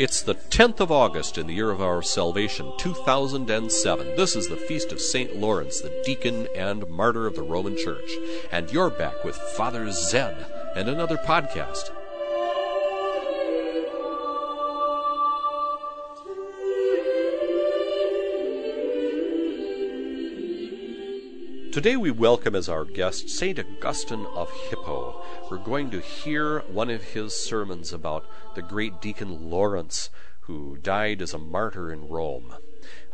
It's the 10th of August in the year of our salvation, 2007. This is the feast of St. Lawrence, the deacon and martyr of the Roman Church. And you're back with Father Zed and another podcast. Today we welcome as our guest St. Augustine of Hippo. We're going to hear one of his sermons about the great deacon Lawrence, who died as a martyr in Rome.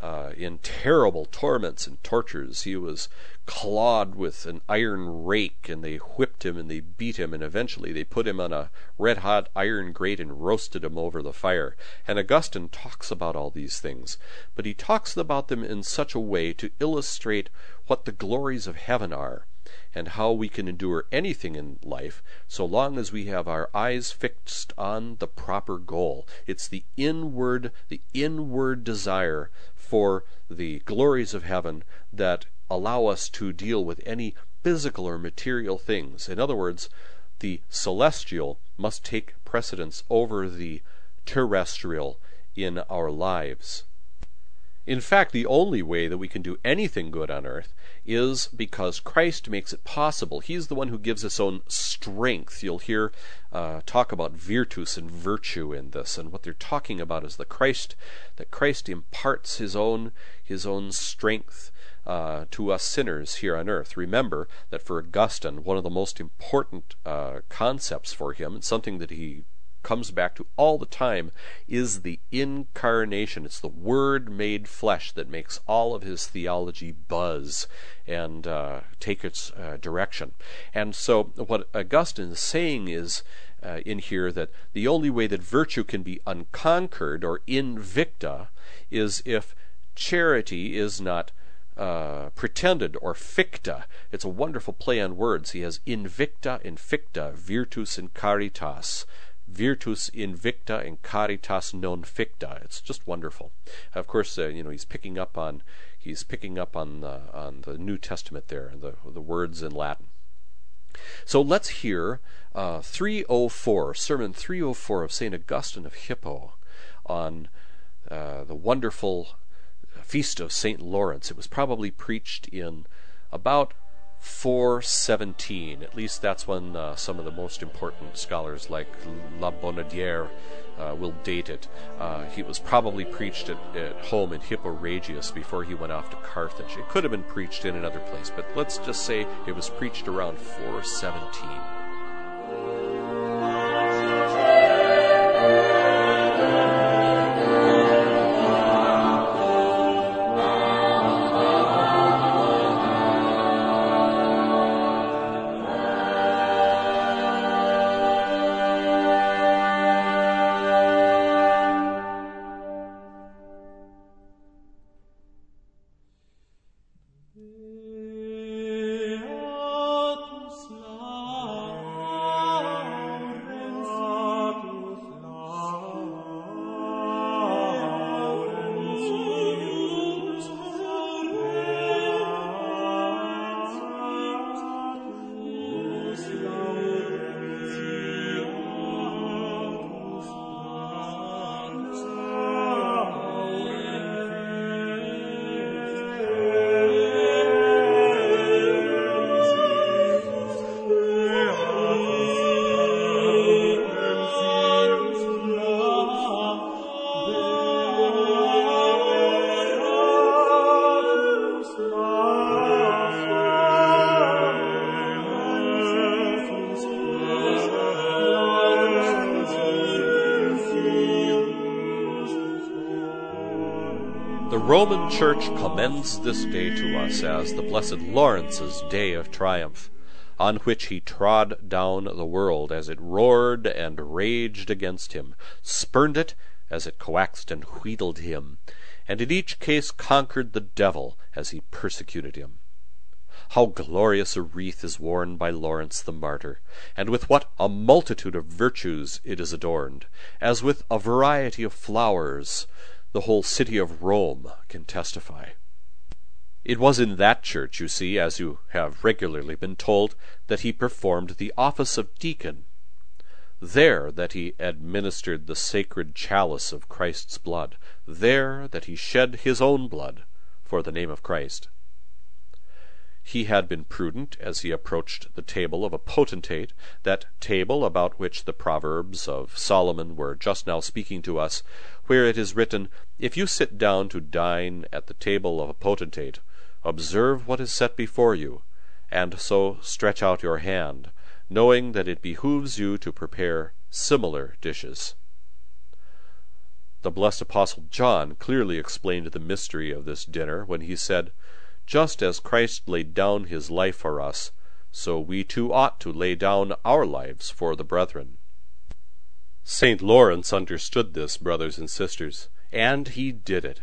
Uh, in terrible torments and tortures, he was clawed with an iron rake, and they whipped him and they beat him, and eventually they put him on a red hot iron grate and roasted him over the fire. And Augustine talks about all these things, but he talks about them in such a way to illustrate what the glories of heaven are and how we can endure anything in life so long as we have our eyes fixed on the proper goal. It's the inward, the inward desire for the glories of heaven that allow us to deal with any physical or material things. In other words, the celestial must take precedence over the terrestrial in our lives. In fact, the only way that we can do anything good on earth is because Christ makes it possible. He's the one who gives us own strength. You'll hear uh, talk about virtus and virtue in this, and what they're talking about is the Christ that Christ imparts his own his own strength. Uh, to us sinners here on earth. Remember that for Augustine, one of the most important uh, concepts for him, and something that he comes back to all the time is the incarnation. It's the Word made flesh that makes all of his theology buzz and uh, take its uh, direction. And so, what Augustine is saying is uh, in here that the only way that virtue can be unconquered or invicta is if charity is not. Uh, pretended or ficta. It's a wonderful play on words. He has invicta, inficta, virtus in caritas virtus invicta and caritas non ficta. It's just wonderful. Of course, uh, you know he's picking up on he's picking up on the, on the New Testament there, the the words in Latin. So let's hear uh, 304, Sermon 304 of St. Augustine of Hippo on uh, the wonderful feast of St. Lawrence. It was probably preached in about 417. At least that's when uh, some of the most important scholars, like La Bonnardière, uh, will date it. Uh, he was probably preached at, at home in Hippo Regius before he went off to Carthage. It could have been preached in another place, but let's just say it was preached around 417. Roman Church commends this day to us as the Blessed Lawrence's day of triumph, on which he trod down the world as it roared and raged against him, spurned it as it coaxed and wheedled him, and in each case conquered the devil as he persecuted him. How glorious a wreath is worn by Lawrence the martyr, and with what a multitude of virtues it is adorned, as with a variety of flowers the whole city of Rome can testify. It was in that church, you see, as you have regularly been told, that he performed the office of deacon. there that he administered the sacred chalice of Christ's blood, there that he shed his own blood for the name of Christ. He had been prudent as he approached the table of a potentate, that table about which the Proverbs of Solomon were just now speaking to us, where it is written, If you sit down to dine at the table of a potentate, observe what is set before you, and so stretch out your hand, knowing that it behooves you to prepare similar dishes. The blessed apostle John clearly explained the mystery of this dinner when he said, just as Christ laid down his life for us, so we too ought to lay down our lives for the brethren. St. Lawrence understood this, brothers and sisters, and he did it.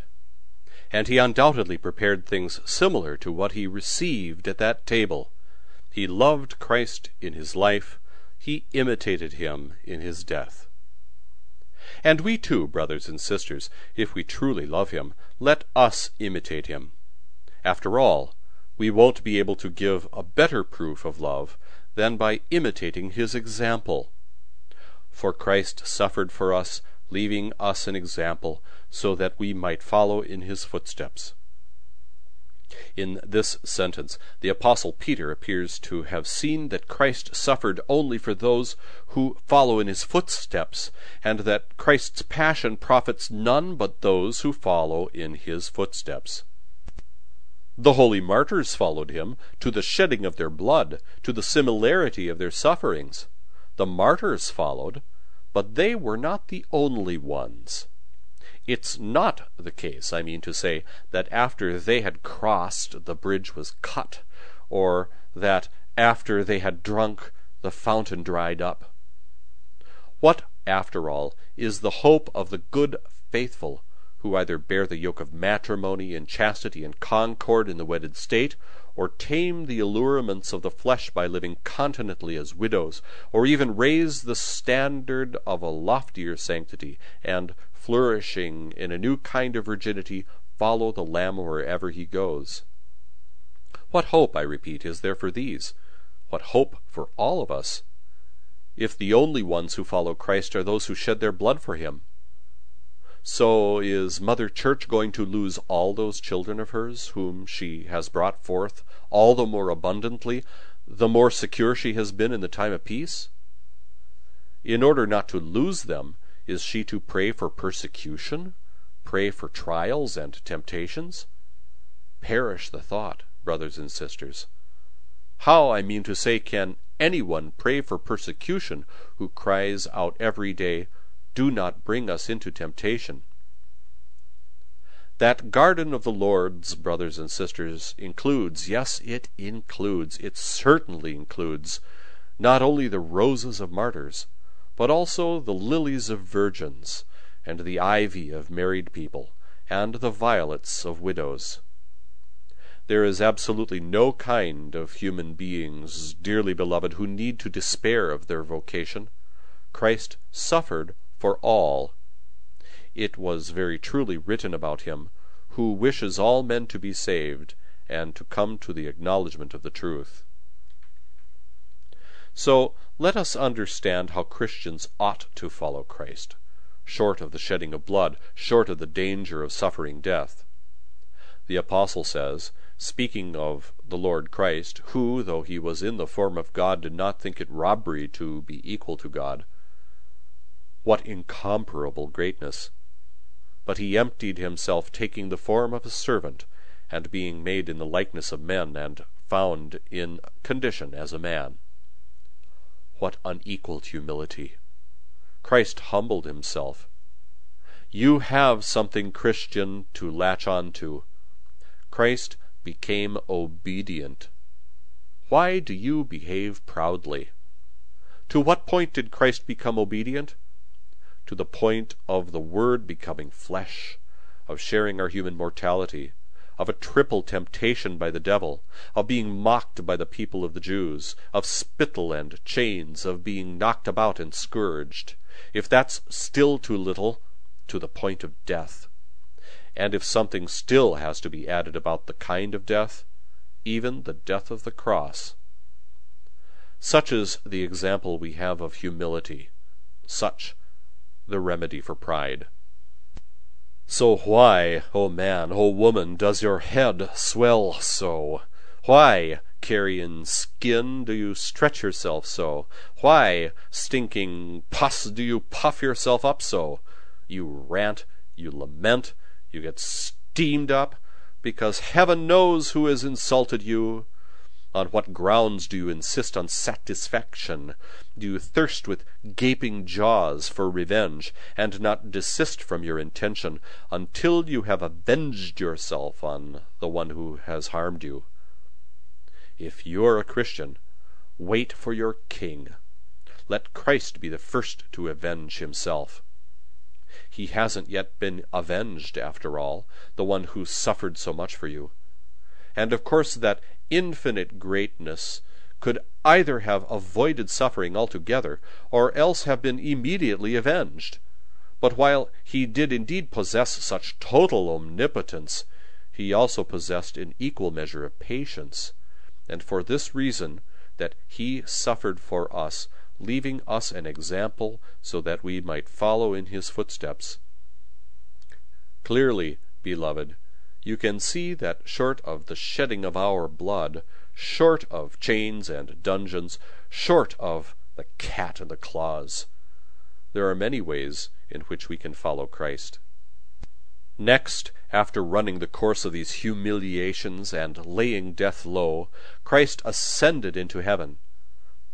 And he undoubtedly prepared things similar to what he received at that table. He loved Christ in his life, he imitated him in his death. And we too, brothers and sisters, if we truly love him, let us imitate him. After all, we won't be able to give a better proof of love than by imitating his example. For Christ suffered for us, leaving us an example, so that we might follow in his footsteps. In this sentence, the Apostle Peter appears to have seen that Christ suffered only for those who follow in his footsteps, and that Christ's passion profits none but those who follow in his footsteps. The holy martyrs followed him to the shedding of their blood, to the similarity of their sufferings. The martyrs followed, but they were not the only ones. It's not the case, I mean to say, that after they had crossed the bridge was cut, or that after they had drunk the fountain dried up. What, after all, is the hope of the good faithful who either bear the yoke of matrimony in chastity and concord in the wedded state, or tame the allurements of the flesh by living continently as widows, or even raise the standard of a loftier sanctity, and, flourishing in a new kind of virginity, follow the Lamb wherever he goes. What hope, I repeat, is there for these? What hope for all of us? If the only ones who follow Christ are those who shed their blood for him, so is Mother Church going to lose all those children of hers whom she has brought forth all the more abundantly, the more secure she has been in the time of peace? In order not to lose them, is she to pray for persecution, pray for trials and temptations? Perish the thought, brothers and sisters. How, I mean to say, can anyone pray for persecution who cries out every day, do not bring us into temptation. That garden of the Lord's, brothers and sisters, includes, yes, it includes, it certainly includes, not only the roses of martyrs, but also the lilies of virgins, and the ivy of married people, and the violets of widows. There is absolutely no kind of human beings, dearly beloved, who need to despair of their vocation. Christ suffered for all. It was very truly written about him, who wishes all men to be saved, and to come to the acknowledgment of the truth. So let us understand how Christians ought to follow Christ, short of the shedding of blood, short of the danger of suffering death. The Apostle says, speaking of the Lord Christ, who, though he was in the form of God, did not think it robbery to be equal to God, what incomparable greatness! But he emptied himself, taking the form of a servant, and being made in the likeness of men, and found in condition as a man. What unequalled humility! Christ humbled himself. You have something, Christian, to latch on to. Christ became obedient. Why do you behave proudly? To what point did Christ become obedient? To the point of the Word becoming flesh, of sharing our human mortality, of a triple temptation by the devil, of being mocked by the people of the Jews, of spittle and chains, of being knocked about and scourged, if that's still too little, to the point of death. And if something still has to be added about the kind of death, even the death of the cross. Such is the example we have of humility such the remedy for pride. So why, O man, O woman, does your head swell so? Why, carrion skin, do you stretch yourself so? Why, stinking pus, do you puff yourself up so? You rant, you lament, you get steamed up, because heaven knows who has insulted you. On what grounds do you insist on satisfaction? Do you thirst with gaping jaws for revenge, and not desist from your intention until you have avenged yourself on the one who has harmed you? If you're a Christian, wait for your King. Let Christ be the first to avenge himself. He hasn't yet been avenged, after all, the one who suffered so much for you. And of course that infinite greatness could either have avoided suffering altogether, or else have been immediately avenged. But while he did indeed possess such total omnipotence, he also possessed an equal measure of patience, and for this reason, that he suffered for us, leaving us an example so that we might follow in his footsteps. Clearly, beloved, you can see that short of the shedding of our blood, short of chains and dungeons, short of the cat and the claws, there are many ways in which we can follow Christ. Next, after running the course of these humiliations and laying death low, Christ ascended into heaven.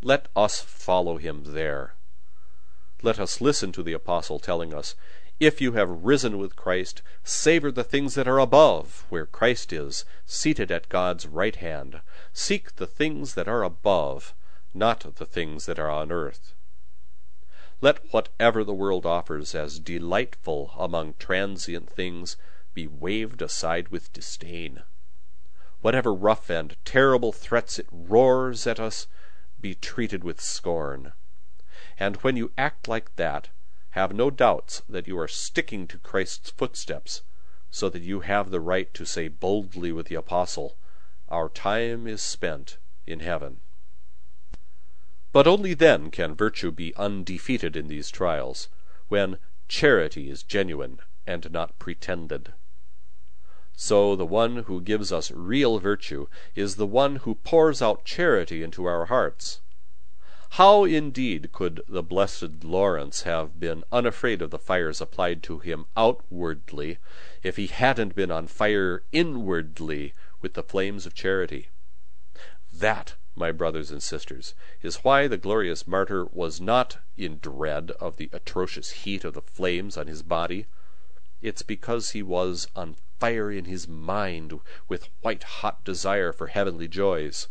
Let us follow him there. Let us listen to the apostle telling us if you have risen with Christ, savor the things that are above, where Christ is, seated at God's right hand. Seek the things that are above, not the things that are on earth. Let whatever the world offers as delightful among transient things be waved aside with disdain. Whatever rough and terrible threats it roars at us be treated with scorn. And when you act like that, have no doubts that you are sticking to Christ's footsteps, so that you have the right to say boldly with the apostle, Our time is spent in heaven. But only then can virtue be undefeated in these trials, when charity is genuine and not pretended. So the one who gives us real virtue is the one who pours out charity into our hearts. How indeed could the blessed Lawrence have been unafraid of the fires applied to him outwardly, if he hadn't been on fire inwardly with the flames of charity? That, my brothers and sisters, is why the glorious martyr was not in dread of the atrocious heat of the flames on his body. It's because he was on fire in his mind with white hot desire for heavenly joys.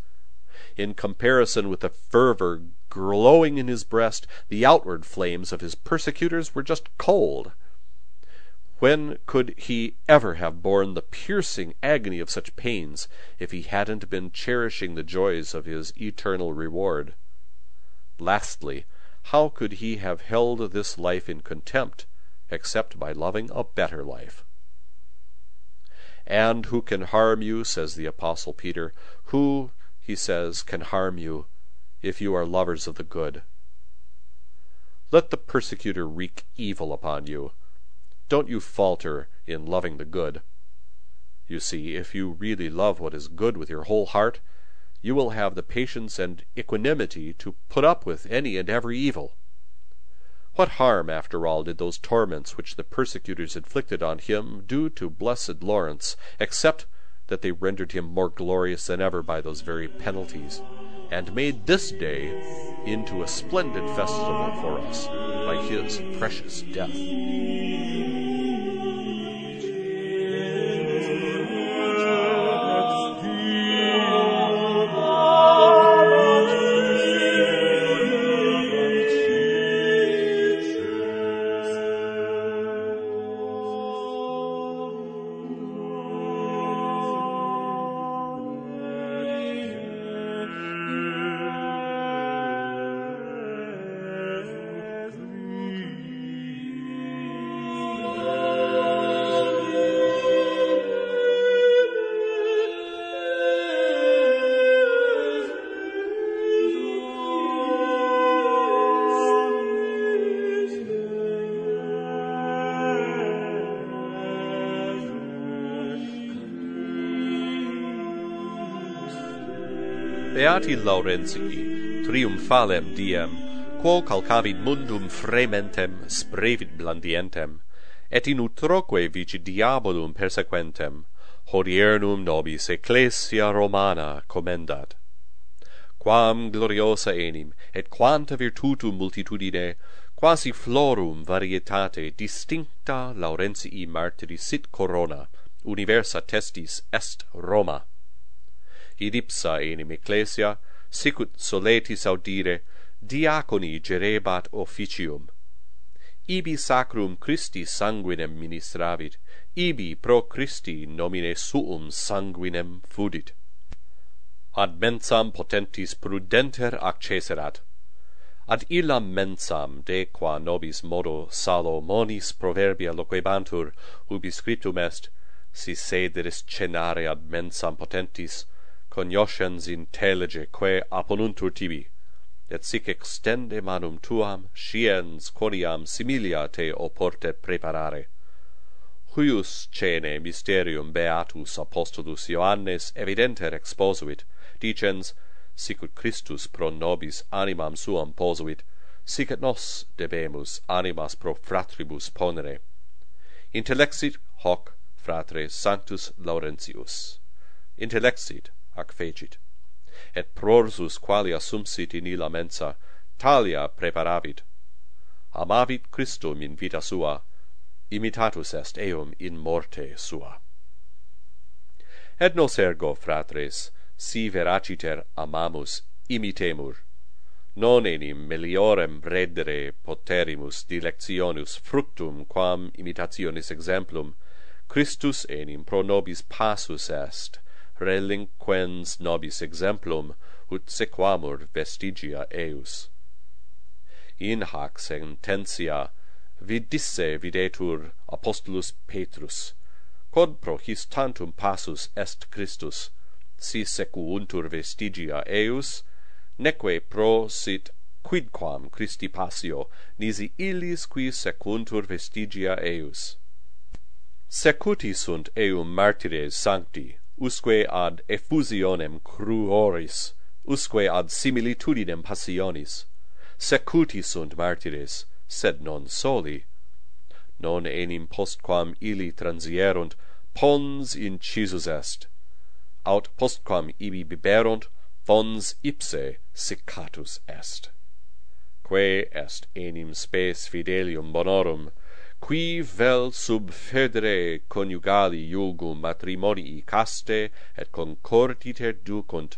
In comparison with the fervor glowing in his breast, the outward flames of his persecutors were just cold. When could he ever have borne the piercing agony of such pains if he hadn't been cherishing the joys of his eternal reward? Lastly, how could he have held this life in contempt except by loving a better life? And who can harm you, says the Apostle Peter, who he says, can harm you if you are lovers of the good. Let the persecutor wreak evil upon you. Don't you falter in loving the good. You see, if you really love what is good with your whole heart, you will have the patience and equanimity to put up with any and every evil. What harm, after all, did those torments which the persecutors inflicted on him do to blessed Lawrence, except that they rendered him more glorious than ever by those very penalties, and made this day into a splendid festival for us by his precious death. beati Laurentii, triumphalem diem, quo calcavit mundum frementem, sprevit blandientem, et in utroque vici diabolum persequentem, hodiernum nobis ecclesia Romana commendat. Quam gloriosa enim, et quanta virtutum multitudine, quasi florum varietate distincta Laurentii martiri sit corona, universa testis est Roma id ipsa enim ecclesia sicut soletis audire diaconi gerebat officium. Ibi sacrum Christi sanguinem ministravit ibi pro Christi nomine suum sanguinem fudit. Ad mensam potentis prudenter acceserat, ad illam mensam de qua nobis modo Salomonis proverbia loquebantur ubi scriptum est si sederis cenare ad mensam potentis cognoscens intellege quae apponuntur tibi et sic extende manum tuam sciens quoniam similia te oportet preparare. Huius cene mysterium beatus apostolus Ioannes evidenter exposuit dicens sicut Christus pro nobis animam suam posuit sic et nos debemus animas pro fratribus ponere. Intellexit hoc fratre sanctus laurentius. Intellexit ac fecit. Et prorsus qualia sumsit in illa mensa, talia preparavit. Amavit Christum in vita sua, imitatus est eum in morte sua. Et nos ergo, fratres, si veraciter amamus, imitemur. Non enim meliorem redere poterimus dilectionus fructum quam imitationis exemplum, Christus enim pro nobis passus est, relinquens nobis exemplum, ut sequamur vestigia eius. In hac sententia vidisse videtur apostolus Petrus, quod pro his tantum passus est Christus, si sequuntur vestigia eius, neque pro sit quidquam Christi passio, nisi illis qui secuntur vestigia eius. Secuti sunt eum martires sancti, usque ad effusionem cruoris, usque ad similitudinem passionis, secuti sunt martires, sed non soli. Non enim postquam ili transierunt, pons incisus est, aut postquam ibi biberunt, fons ipse sicatus est. Quae est enim spes fidelium bonorum, qui vel sub federe coniugali iugum matrimonii caste et concorditer ducunt,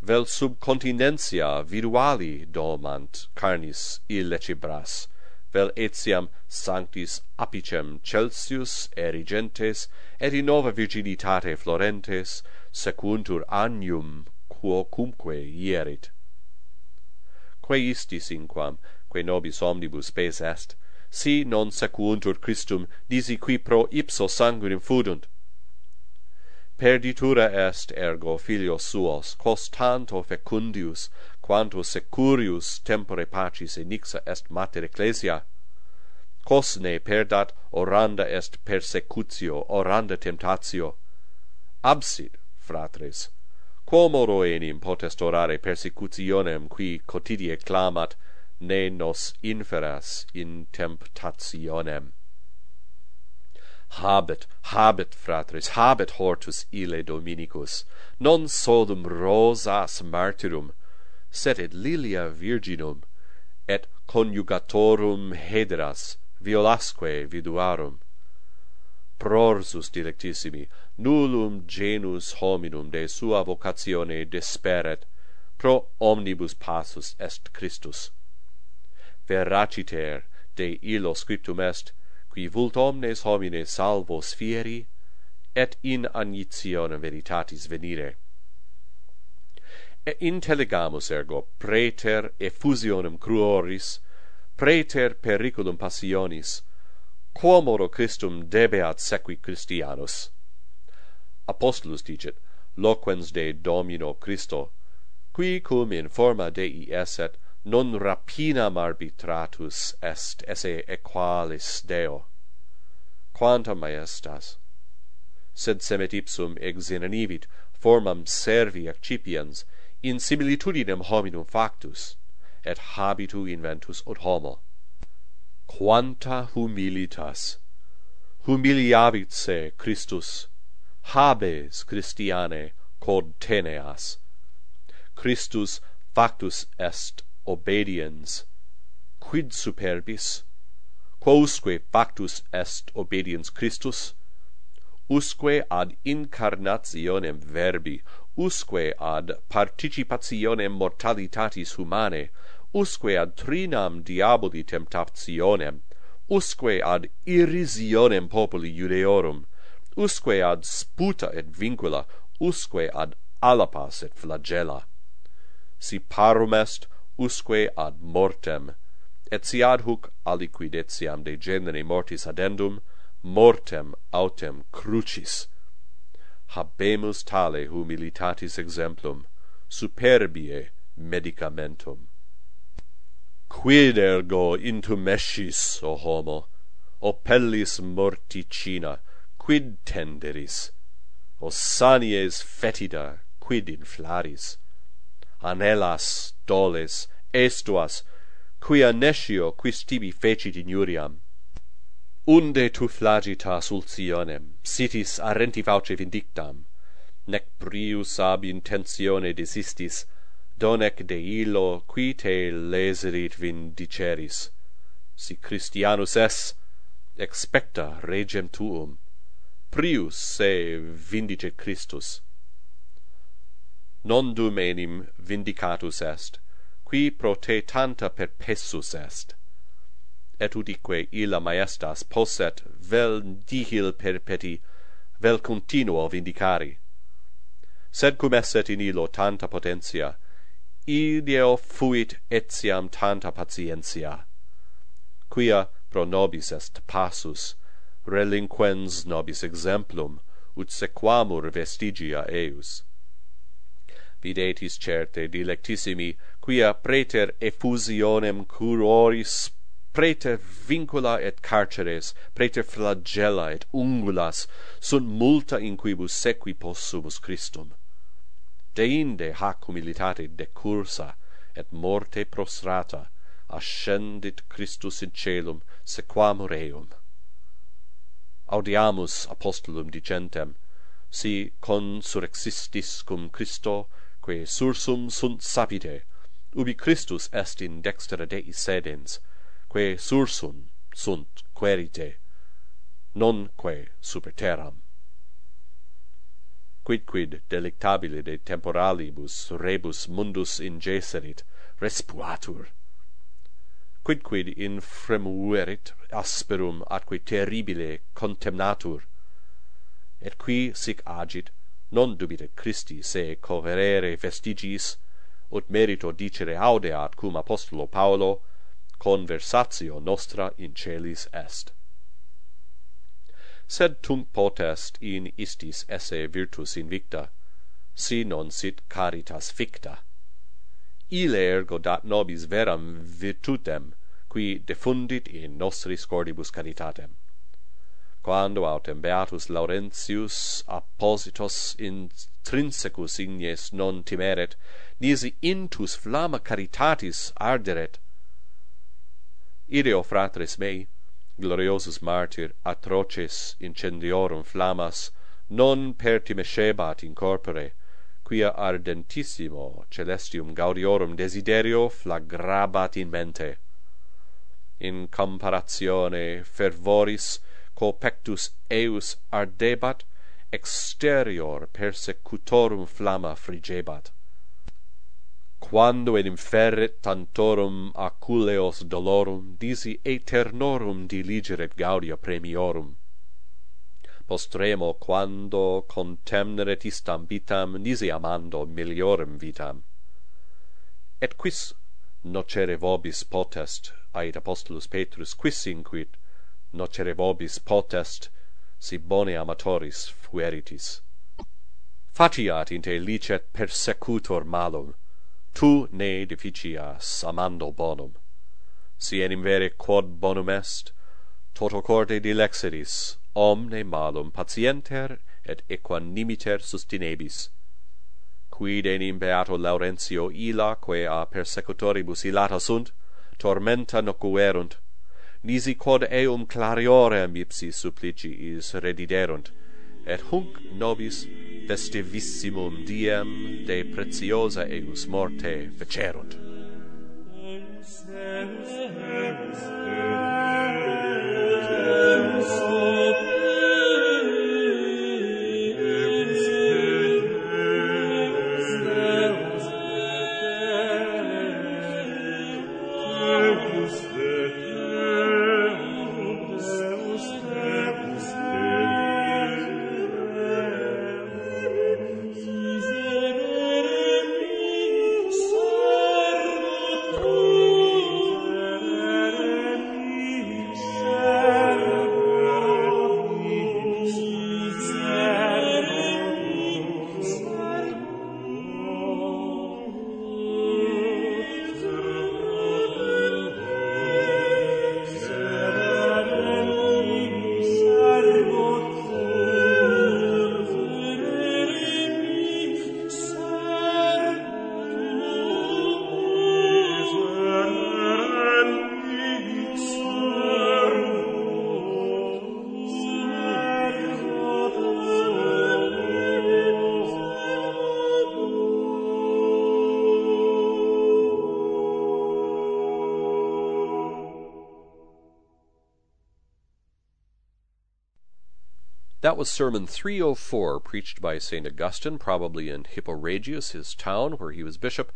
vel sub continentia viduali domant carnis illecibras, vel etiam sanctis apicem Celsius erigentes, et in nova virginitate florentes, secuntur annum quocumque ierit. Quae istis inquam, quae nobis omnibus spes est, si non sequuntur Christum, disi qui pro ipso sanguinem fudunt. Perditura est ergo filios suos, quos tanto fecundius, quanto securius tempore pacis enixa est mater ecclesia. Quos ne perdat, oranda est persecutio, oranda temptatio. Absit, fratres, quomodo enim potest orare persecutionem qui cotidie clamat ne nos inferas in temptationem. Habet, habet, fratres, habet hortus ille Dominicus, non sodum rosas martyrum, sed et lilia virginum, et conjugatorum hederas, violasque viduarum. Prorsus dilectissimi, nullum genus hominum de sua vocatione desperet, pro omnibus passus est Christus veraciter de illo scriptum est qui vult omnes homines salvos fieri et in agnitionem veritatis venire. E intelligamus ergo praeter effusionem cruoris praeter periculum passionis quomodo Christum debeat sequi Christianus. Apostolus dicit loquens de domino Christo qui cum in forma Dei esset non rapinam arbitratus est esse equalis Deo. Quantam maestas? Sed semet ipsum exinanivit formam servi accipiens in similitudinem hominum factus et habitu inventus ut homo. Quanta humilitas! Humiliavit se Christus habes Christiane quod teneas. Christus factus est obediens quid superbis? Quousque factus est obediens Christus? Usque ad incarnationem verbi? Usque ad participationem mortalitatis humanae? Usque ad trinam diaboli temptationem? Usque ad irrisionem populi judeorum? Usque ad sputa et vincula? Usque ad alapas et flagella? Si parum est usque ad mortem, et si ad huc aliquid etiam de genere mortis adendum, mortem autem crucis. Habemus tale humilitatis exemplum, superbie medicamentum. Quid ergo intumescis, o homo, o pellis morticina, quid tenderis? O sanies fetida, quid inflaris? anhelas doles estuas quia nescio quis tibi fecit injuriam unde tu flagitas ulcionem sitis arrenti fauce vindictam nec prius ab intentione desistis donec de illo qui te leserit vindiceris. Si Christianus es expecta regem tuum. Prius se vindicet Christus nondum enim vindicatus est, qui pro te tanta perpessus est. Et udique illa maestas posset vel dihil perpeti, vel continuo vindicari. Sed cum esset in illo tanta potentia, ideo fuit etiam tanta patientia, quia pro nobis est passus, relinquens nobis exemplum, ut sequamur vestigia eius videtis certe dilectissimi, quia preter effusionem curoris, preter vincula et carceres, preter flagella et ungulas, sunt multa in quibus sequi possumus Christum. Deinde hac humilitate decursa, et morte prostrata, ascendit Christus in celum, sequamur eum. Audiamus apostolum dicentem, si consurrexistis cum Christo quae sursum sunt sapide ubi Christus est in dextra Dei sedens quae sursum sunt querite nonque super terram quidquid delectabile de temporalibus rebus mundus ingeserit respuatur? Quidquid in fremuerit asperum atque terribile contemnatur? Et qui sic agit non dubite Christi se coverere vestigis, ut merito dicere audeat cum apostolo Paulo, conversatio nostra in celis est. Sed tunc potest in istis esse virtus invicta, si non sit caritas ficta. Ile ergo dat nobis veram virtutem, qui defundit in nostris cordibus caritatem quando autem beatus Laurentius appositos intrinsecus ignes non timeret, nisi intus flamma caritatis arderet. Ideo, fratres mei, gloriosus martyr atroces incendiorum flammas, non pertimescebat in corpore, quia ardentissimo celestium gaudiorum desiderio flagrabat in mente. In comparazione fervoris quo pectus eius ardebat exterior persecutorum flamma frigebat. Quando in inferret tantorum aculeos dolorum disi aeternorum diligeret gaudia premiorum. Postremo quando contemneret istam vitam nisi amando meliorem vitam. Et quis nocere vobis potest ait apostolus petrus quis inquit? nocere vobis potest, si bone amatoris fueritis. Faciat in te licet persecutor malum, tu ne deficias amando bonum. Si enim vere quod bonum est, toto corde dilexeris, omne malum patienter et equanimiter sustinebis. Quid enim beato Laurentio illa, quae a persecutoribus illata sunt, tormenta nocuerunt, nisi quod eum clariorem ipsi suppliciis rediderunt, et hunc nobis festivissimum diem de preciosa eius morte fecerunt. Deus, Deus, Deus, That was Sermon 304, preached by St. Augustine, probably in Hippo Regius, his town, where he was bishop,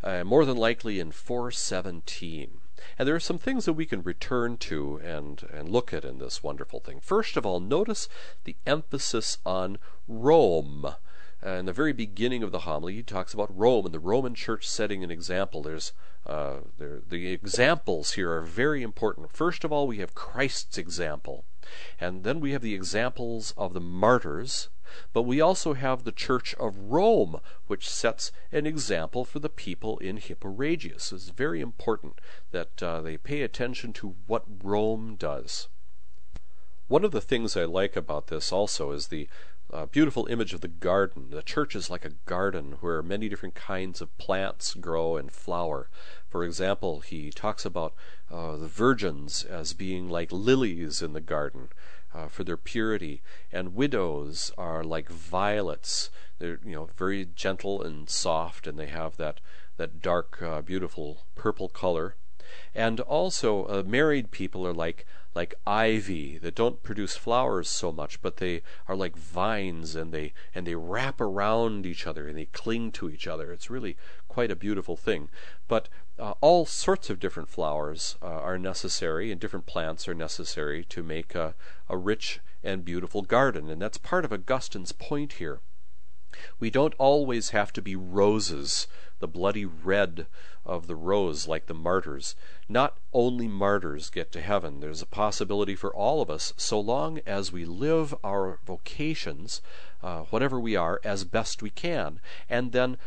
uh, more than likely in 417. And there are some things that we can return to and, and look at in this wonderful thing. First of all, notice the emphasis on Rome. Uh, in the very beginning of the homily, he talks about Rome and the Roman Church setting an example. There's uh, there, the examples here are very important. First of all, we have Christ's example. And then we have the examples of the martyrs, but we also have the Church of Rome, which sets an example for the people in Hippo Regius. It's very important that uh, they pay attention to what Rome does. One of the things I like about this also is the uh, beautiful image of the garden. The church is like a garden where many different kinds of plants grow and flower. For example, he talks about uh, the virgins as being like lilies in the garden uh, for their purity, and widows are like violets. They're you know very gentle and soft, and they have that that dark, uh, beautiful purple color. And also, uh, married people are like like ivy that don't produce flowers so much, but they are like vines and they and they wrap around each other and they cling to each other. It's really quite a beautiful thing. But uh, all sorts of different flowers uh, are necessary and different plants are necessary to make a, a rich and beautiful garden, and that's part of Augustine's point here. We don't always have to be roses, the bloody red of the rose like the martyrs. Not only martyrs get to heaven. There's a possibility for all of us, so long as we live our vocations, uh, whatever we are, as best we can, and then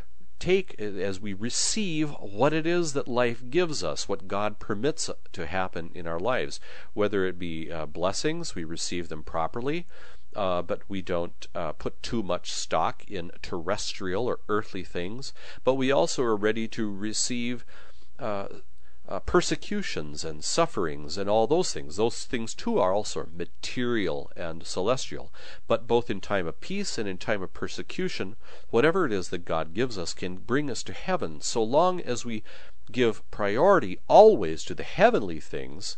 take as we receive what it is that life gives us, what God permits to happen in our lives. Whether it be uh, blessings, we receive them properly uh, but we don't uh, put too much stock in terrestrial or earthly things. But we also are ready to receive uh, uh, persecutions and sufferings and all those things. Those things too are also material and celestial. But both in time of peace and in time of persecution, whatever it is that God gives us can bring us to heaven so long as we give priority always to the heavenly things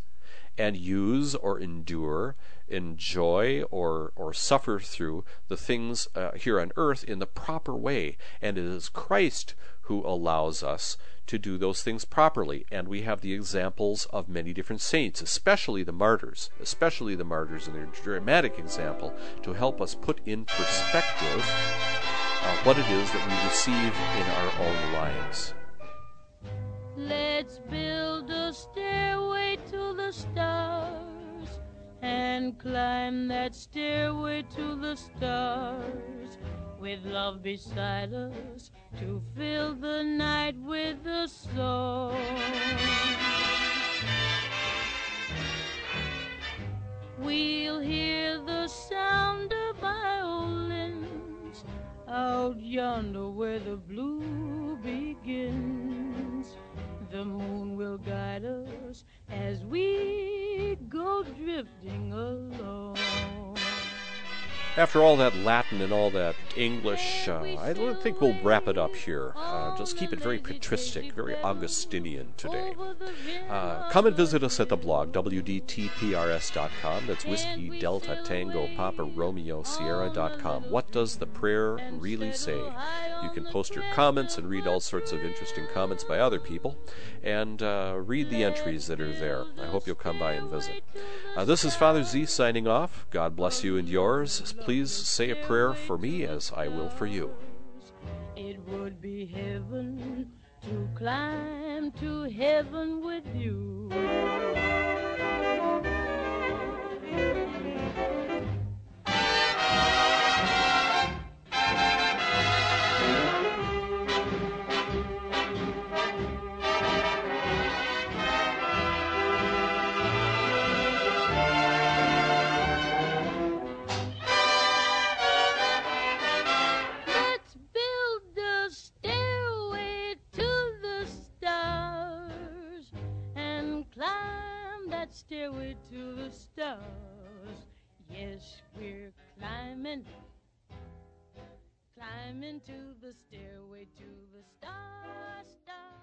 and use or endure enjoy or or suffer through the things uh, here on earth in the proper way and it is Christ who allows us to do those things properly. And we have the examples of many different saints especially the martyrs especially the martyrs in their dramatic example to help us put in perspective uh, what it is that we receive in our own lives. Let's build a stairway to the stars and climb that stairway to the stars with love beside us to fill the night with a song. We'll hear the sound of violins, out yonder where the blue begins. The moon will guide us as we go drifting along. After all that Latin and all that English, uh, I think we'll wrap it up here. Uh, just keep it very patristic, very Augustinian today. Uh, come and visit us at the blog, wdtprs.com. That's Whiskey Delta Tango Papa Romeo Sierra.com. What does the prayer really say? You can post your comments and read all sorts of interesting comments by other people and uh, read the entries that are there. I hope you'll come by and visit. Uh, this is Father Z signing off. God bless you and yours. Please say a prayer for me as I will for you. It would be heaven to climb to heaven with you. Stairway to the stars. Yes, we're climbing, climbing to the stairway to the stars, stars.